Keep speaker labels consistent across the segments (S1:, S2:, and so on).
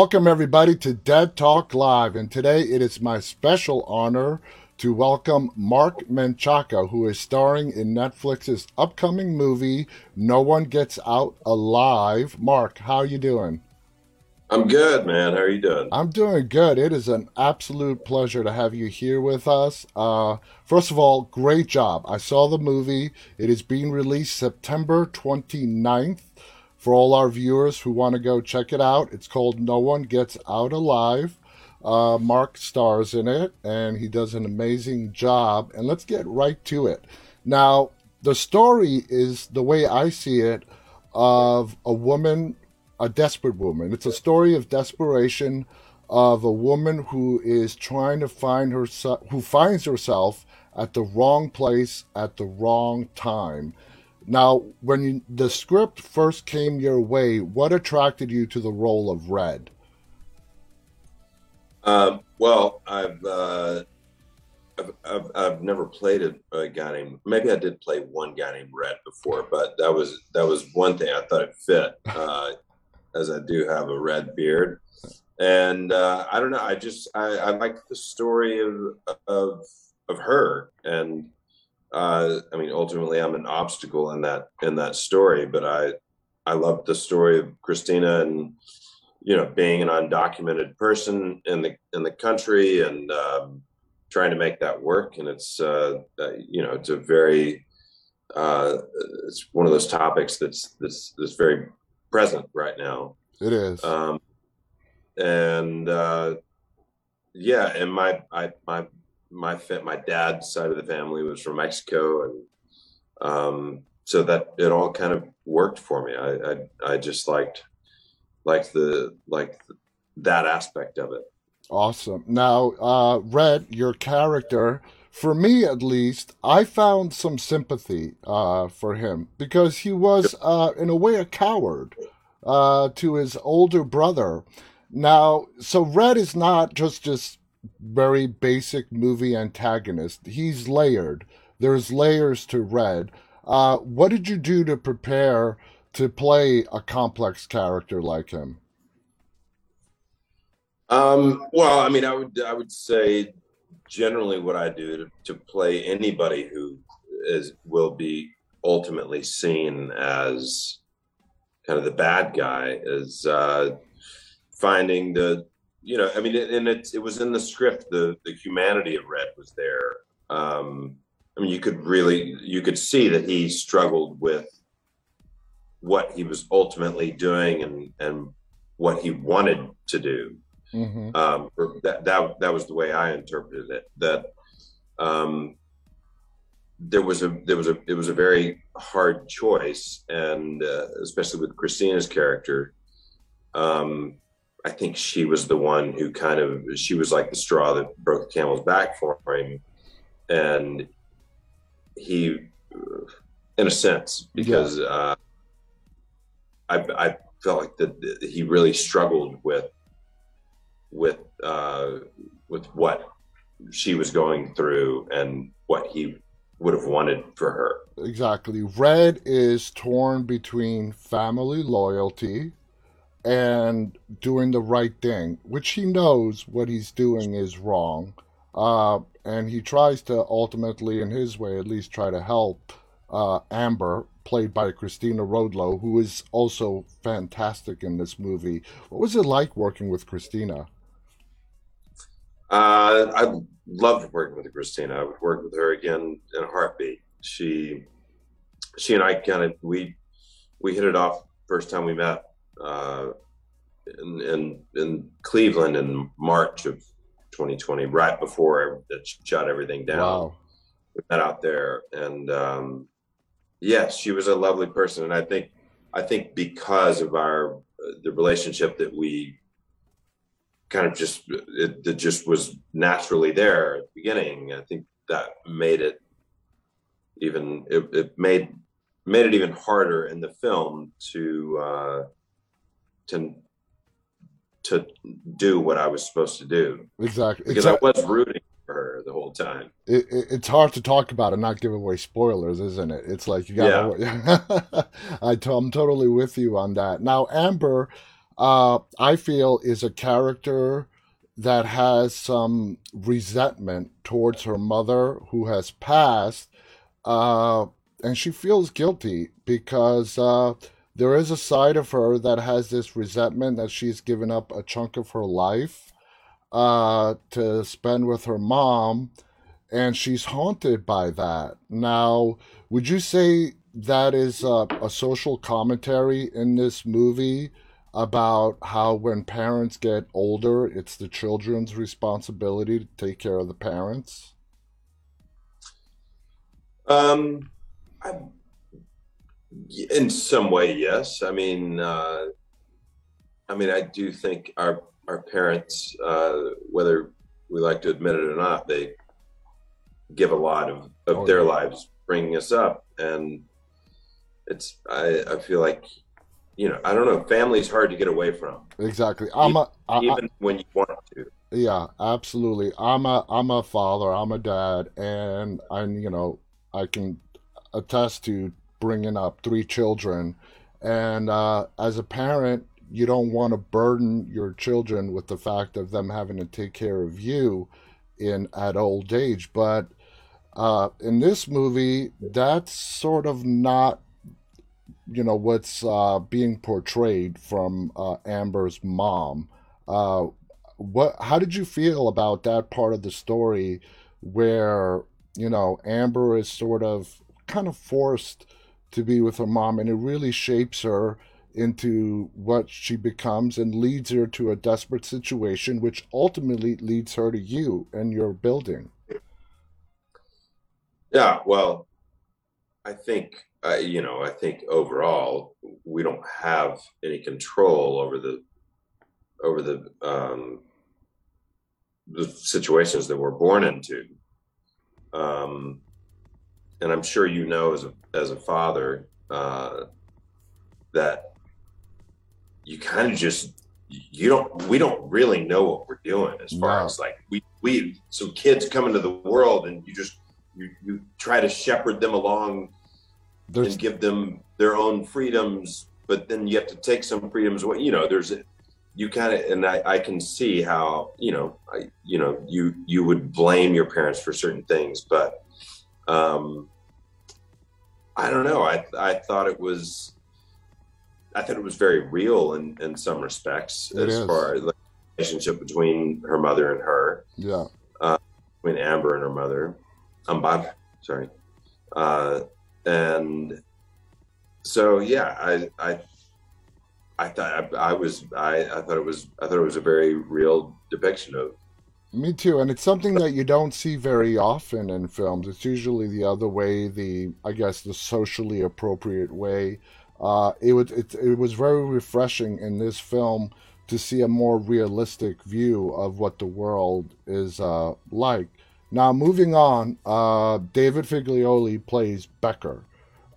S1: Welcome, everybody, to Dead Talk Live. And today it is my special honor to welcome Marc Menchaca, who is starring in Netflix's upcoming movie, No One Gets Out Alive. Marc, how are you doing?
S2: I'm good, man. How are you doing?
S1: I'm doing good. It is an absolute pleasure to have you here with us. Uh, first of all, great job. I saw the movie. It is being released September 29th for all our viewers who want to go check it out. It's called No One Gets Out Alive. Uh, Mark stars in it, and he does an amazing job. And let's get right to it. Now, the story is the way I see it of a woman a desperate woman. It's a story of desperation of a woman who is trying to find herself, who finds herself at the wrong place at the wrong time. Now, when you, the script first came your way, what attracted you to the role of Red?
S2: Um, well, I've, uh, I've, I've, I've never played a, a, guy named. Maybe I did play one guy named Red before, but that was that was one thing I thought it fit. Uh, as I do have a red beard. And uh, I don't know. I just I, I like the story of of of her, and uh, I mean, ultimately, I'm an obstacle in that in that story. But I I love the story of Cristina and you know being an undocumented person in the in the country and um, trying to make that work. And it's uh, uh you know it's a very uh, it's one of those topics that's that's that's very present right now.
S1: It is.
S2: Um, and uh, yeah, and my I, my my my dad's side of the family was from Mexico, and um, so that it all kind of worked for me. I I, I just liked liked the like that aspect of it.
S1: Awesome. Now, uh, Red, your character, for me at least, I found some sympathy uh, for him because he was, uh, in a way, a coward uh, to his older brother. Now, so Red is not just this very basic movie antagonist. He's layered. There's layers to Red. Uh, what did you do to prepare to play a complex character like him?
S2: Um, well, I mean, I would I would say generally what I do to, to play anybody who is will be ultimately seen as kind of the bad guy is uh, finding the you know i mean and it, it was in the script the the humanity of red was there um i mean you could really you could see that he struggled with what he was ultimately doing and and what he wanted to do mm-hmm. um that that that was the way i interpreted it that um there was a there was a it was a very hard choice, and uh, especially with Cristina's character, um, I think she was the one who kind of she was like the straw that broke the camel's back for him, and he, in a sense, because yeah. uh, I I felt like that he really struggled with with uh, with what she was going through and what he would have wanted for her.
S1: Exactly. Red is torn between family loyalty and doing the right thing, which he knows what he's doing is wrong. Uh, and he tries to ultimately, in his way at least, try to help uh, Amber, played by Cristina Rodlo, who is also fantastic in this movie. What was it like working with Cristina?
S2: Uh, I loved working with Cristina. I would work with her again in a heartbeat. She, she and I kind of we we hit it off first time we met uh, in, in, in Cleveland in March of 2020, right before it shut everything down. Wow. We met out there, and um, yes, she was a lovely person, and I think I think because of our the relationship that we kind of just it, it just was naturally there at the beginning. I think that made it even it, it made made it even harder in the film to uh, to to do what I was supposed to do.
S1: Exactly,
S2: because
S1: I
S2: was rooting for her the whole time.
S1: It, it, it's hard to talk about and not give away spoilers, isn't it? It's like you got. Yeah. I t- I'm totally with you on that. Now, Amber uh, I feel is a character that has some resentment towards her mother who has passed, uh, and she feels guilty because uh, there is a side of her that has this resentment that she's given up a chunk of her life uh, to spend with her mom, and she's haunted by that. Now, would you say that is a, a social commentary in this movie? about how when parents get older, it's the children's responsibility to take care of the parents?
S2: Um, I, in some way, yes. I mean, uh, I mean, I do think our our parents, uh, whether we like to admit it or not, they give a lot of, of oh, their yeah. lives bringing us up, and it's I, I feel like you know I don't know family's hard to get away from.
S1: Exactly.
S2: I'm even, a, I, even when you want to.
S1: Yeah, absolutely. I'm a I'm a father. I'm a dad, and I you know I can attest to bringing up three children. And uh, as a parent, you don't want to burden your children with the fact of them having to take care of you in at old age. But uh, in this movie, that's sort of not, you know, what's uh, being portrayed from uh, Amber's mom. Uh, what? How did you feel about that part of the story, where you know Amber is sort of kind of forced to be with her mom, and it really shapes her into what she becomes and leads her to a desperate situation, which ultimately leads her to you and your building.
S2: Yeah, well, I think uh, you know, I think overall we don't have any control over the over the um, the situations that we're born into. Um, and I'm sure you know as a as a father uh, that you kind of just you don't we don't really know what we're doing as far as like we we some kids come into the world and you just you, you try to shepherd them along there's, and give them their own freedoms but then you have to take some freedoms away you know there's you kind of and I, I can see how you know I you know you you would blame your parents for certain things but um, I don't know. I I thought it was, I thought it was very real in in some respects it as is. far as the relationship between her mother and her.
S1: Yeah.
S2: Uh, between Amber and her mother, um, Bob. Sorry, uh, and so yeah, I I I thought I, I was I, I thought it was I thought it was a very real depiction of
S1: me too, and it's something that you don't see very often in films. It's usually the other way, the I guess the socially appropriate way. Uh, it was it, it was very refreshing in this film to see a more realistic view of what the world is uh, like. Now, moving on, uh, David Figlioli plays Becker,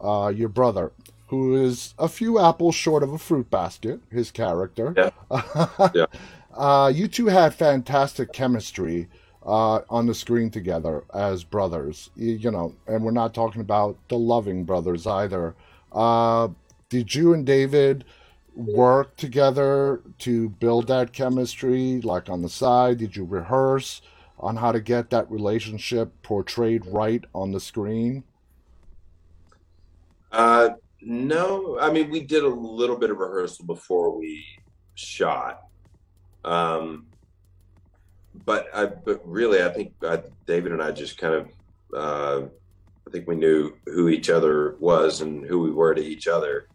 S1: uh, your brother, who is a few apples short of a fruit basket. His character.
S2: Yeah. yeah.
S1: Uh, you two had fantastic chemistry uh, on the screen together as brothers. You, you, know, and we're not talking about the loving brothers either. Uh, did you and David work together to build that chemistry, like on the side? Did you rehearse on how to get that relationship portrayed right on the screen?
S2: Uh, no, I mean we did a little bit of rehearsal before we shot um, but I, but really, I think uh, David and I just kind of, uh, I think we knew who each other was and who we were to each other,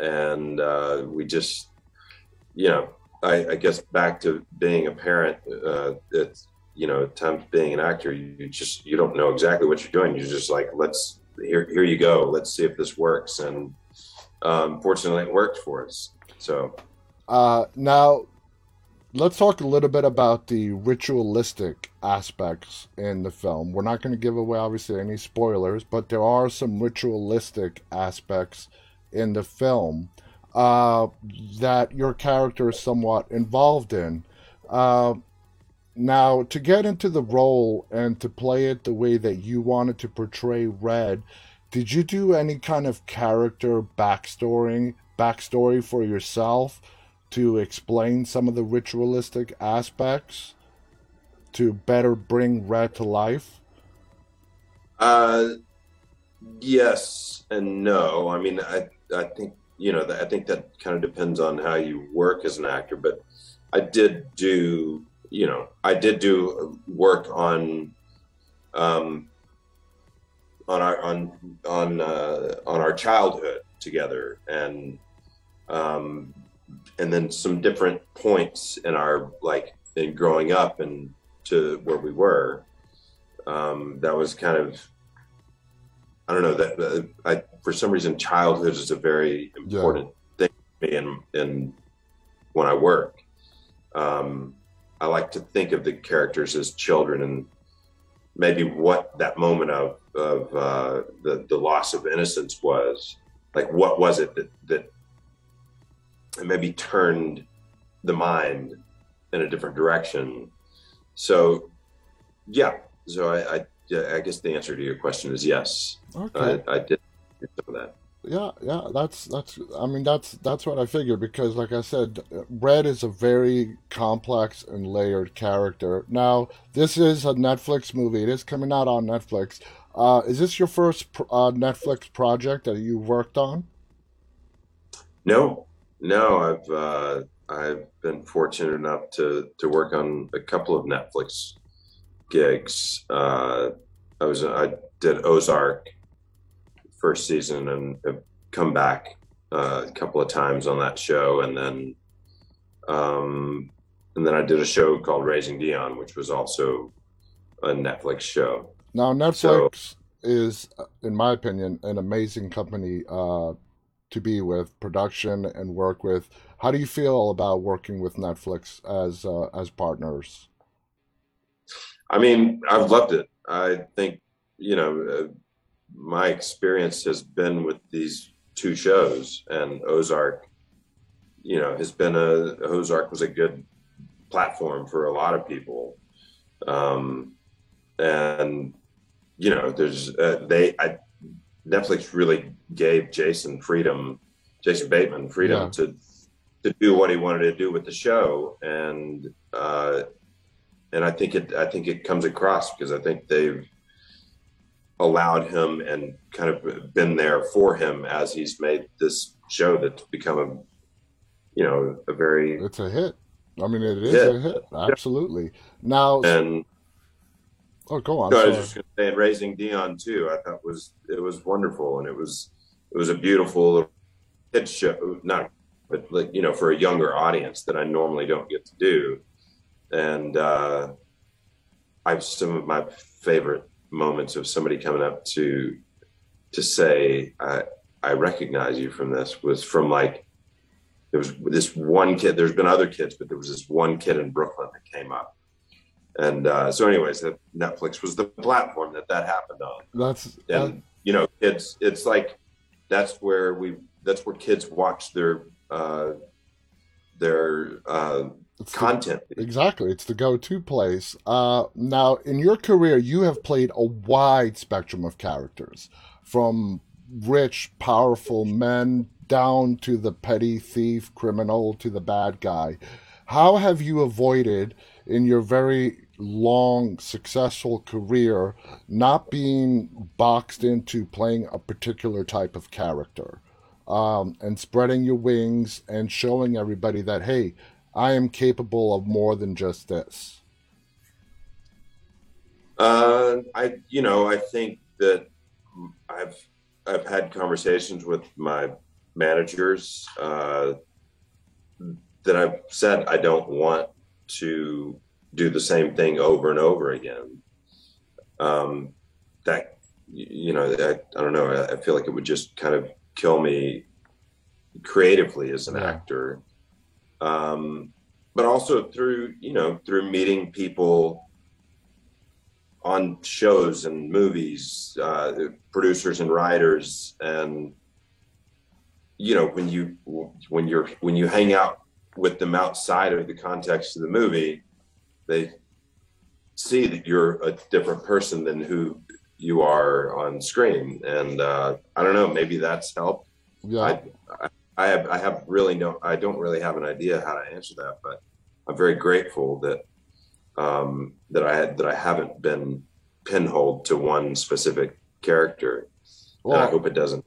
S2: and uh, we just, you know, I, I, guess back to being a parent, uh, it's you know, at times being an actor, you just you don't know exactly what you're doing. You're just like, let's here here you go, let's see if this works, and um, fortunately, it worked for us. So.
S1: Uh, now, let's talk a little bit about the ritualistic aspects in the film. We're not going to give away, obviously, any spoilers, but there are some ritualistic aspects in the film uh, that your character is somewhat involved in. Uh, now, to get into the role and to play it the way that you wanted to portray Red, did you do any kind of character backstory backstory for yourself? To explain some of the ritualistic aspects to better bring Red to life?
S2: Uh, yes and no. I mean, I I think you know I think that kind of depends on how you work as an actor. But I did do you know I did do work on um on our on on uh, on our childhood together and um and then some different points in our like in growing up and to where we were um that was kind of i don't know that uh, i for some reason childhood is a very important yeah. thing for me in in when i work um i like to think of the characters as children and maybe what that moment of of uh, the the loss of innocence was. Like, what was it that that maybe turned the mind in a different direction? So, yeah. So I, I, I guess the answer to your question is yes. Okay. I, I did some of that.
S1: Yeah, yeah, that's that's. I mean, that's that's what I figured because, like I said, Red is a very complex and layered character. Now, this is a Netflix movie. It is coming out on Netflix. Uh, is this your first uh, Netflix project that you worked on?
S2: No, no. I've uh, I've been fortunate enough to to work on a couple of Netflix gigs. Uh, I was I did Ozark first season and have come back uh, a couple of times on that show, and then um, and then I did a show called Raising Dion, which was also a Netflix show.
S1: Now Netflix so, is, in my opinion, an amazing company uh, to be with, production and work with. How do you feel about working with Netflix as uh, as partners?
S2: I mean, I've loved it. I think you know uh, my experience has been with these two shows, and Ozark, you know, has been a Ozark was a good platform for a lot of people, um, and you know, there's uh, they I, Netflix really gave Jason freedom, Jason Bateman freedom yeah. to to do what he wanted to do with the show, and uh, and I think it I think it comes across because I think they've allowed him and kind of been there for him as he's made this show that's become a you know a very
S1: it's a hit i mean it is hit. a hit absolutely now
S2: and
S1: oh go on
S2: no, i was just going to say and raising dion too i thought was it was wonderful and it was it was a beautiful hit show not but like you know for a younger audience that i normally don't get to do and uh i've some of my favorite moments of somebody coming up to to say I I recognize you from this was from like there was this one kid. There's been other kids, but there was this one kid in Brooklyn that came up. And uh, so, anyways, that Netflix was the platform that that happened on.
S1: That's
S2: and that... you know, it's it's like that's where we that's where kids watch their uh, their uh, it's content.
S1: The, exactly. It's the go to place. Uh, now, in your career, you have played a wide spectrum of characters from rich, powerful men down to the petty thief, criminal, to the bad guy. How have you avoided in your very long, successful career not being boxed into playing a particular type of character? Um, and spreading your wings and showing everybody that, hey, I am capable of more than just this?
S2: Uh, I, you know, I think that I've I've had conversations with my managers uh, that I've said I don't want to do the same thing over and over again. Um, that you know, I, I don't know. I, I, feel like it would just kind of kill me creatively as an yeah. actor um, but also through you know through meeting people on shows and movies, uh, producers and writers, and you know when you when you're when you hang out with them outside of the context of the movie, they see that you're a different person than who you are on screen, and uh, I don't know, maybe that's helped.
S1: Yeah. I,
S2: I, I have I have really no I don't really have an idea how to answer that, but I'm very grateful that um, that I had that I haven't been pinholed to one specific character. Well, and I hope it doesn't.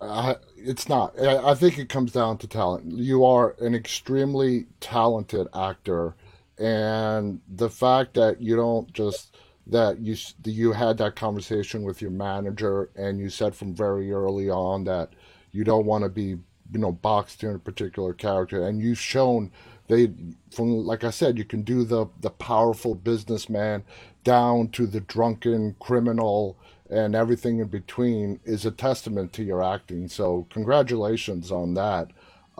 S1: I, it's not. I, I think it comes down to talent. You are an extremely talented actor, and the fact that you don't just that you you had that conversation with your manager and you said from very early on that you don't want to be you know boxed in a particular character and you've shown they from like i said you can do the the powerful businessman down to the drunken criminal and everything in between is a testament to your acting. So congratulations on that.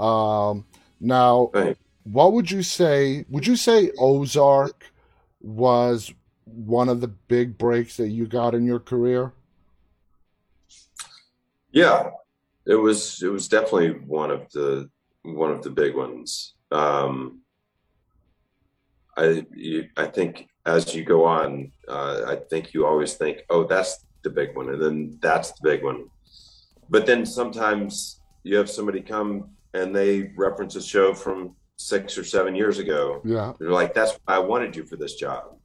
S1: Um, now what would you say would you say ozark was one of the big breaks that you got in your career?
S2: Yeah it was it was definitely one of the one of the big ones. Um, I you, I think as you go on, uh, I think you always think, oh, that's the big one, and then that's the big one. But then sometimes you have somebody come and they reference a show from six or seven years ago.
S1: Yeah,
S2: they're like, that's why I wanted you for this job.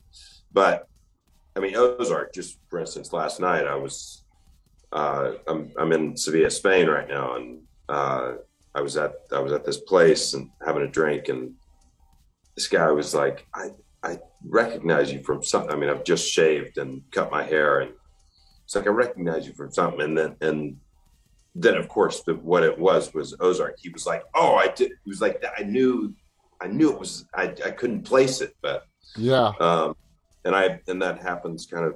S2: But I mean, Ozark, just for instance, last night I was uh, I'm I'm in Sevilla, Spain right now, and uh, I was at I was at this place and having a drink, and this guy was like, I I recognize you from something. I mean, I've just shaved and cut my hair, and it's like I recognize you from something, and then and then of course the, what it was was Ozark. He was like, oh, I did. He was like, I knew, I knew it was. I I couldn't place it, but
S1: yeah.
S2: Um, and I and that happens kind of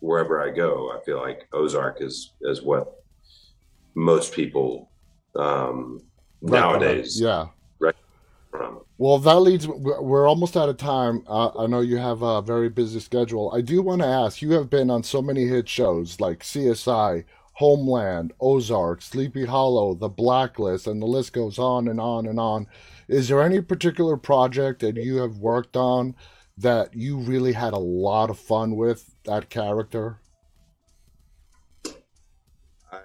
S2: wherever I go, I feel like Ozark is is what most people um, nowadays.
S1: Yeah. Well, that leads. We're almost out of time. Uh, I know you have a very busy schedule. I do want to ask. You have been on so many hit shows like CSI, Homeland, Ozark, Sleepy Hollow, The Blacklist, and the list goes on and on and on. Is there any particular project that you have worked on that you really had a lot of fun with that character?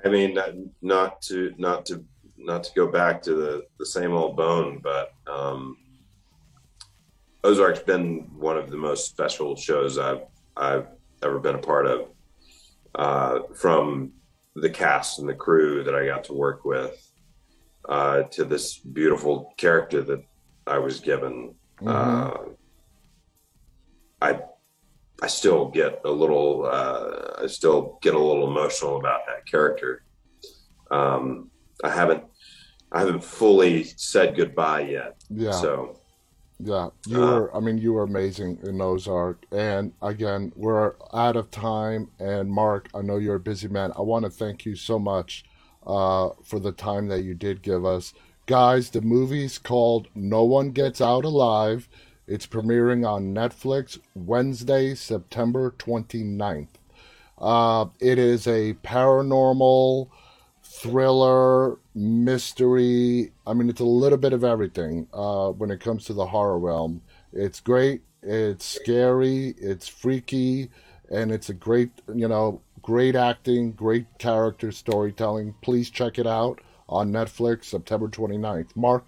S2: I mean, not to not to not to go back to the the same old bone, but um, Ozark's been one of the most special shows I've I've ever been a part of. Uh, from the cast and the crew that I got to work with, uh, to this beautiful character that I was given. Mm-hmm. Uh, I I still get a little uh, I still get a little emotional about that character. Um, I haven't I haven't fully said goodbye yet.
S1: Yeah.
S2: So
S1: yeah, you uh, were. I mean, you were amazing in Ozark. And again, we're out of time. And Marc, I know you're a busy man. I want to thank you so much uh, for the time that you did give us, guys. The movie's called "No One Gets Out Alive." It's premiering on Netflix Wednesday, September 29th. Uh, it is a paranormal thriller, mystery. I mean, it's a little bit of everything uh, when it comes to the horror realm. It's great, it's scary, it's freaky, and it's a great, you know, great acting, great character storytelling. Please check it out on Netflix September 29th. Marc,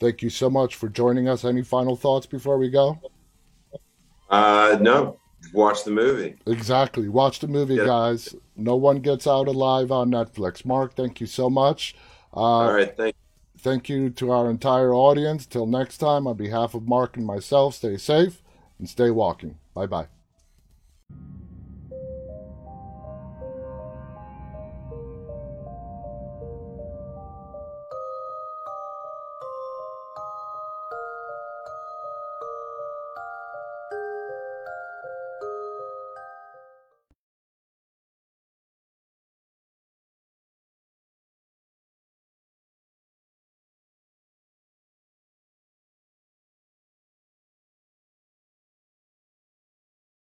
S1: Thank you so much for joining us. Any final thoughts before we go?
S2: Uh, no. Watch the movie.
S1: Exactly. Watch the movie, yeah. guys. No one gets out alive on Netflix. Marc, thank you so much.
S2: Uh, All right. Thank you.
S1: Thank you to our entire audience. Till next time, on behalf of Marc and myself, stay safe and stay walking. Bye bye.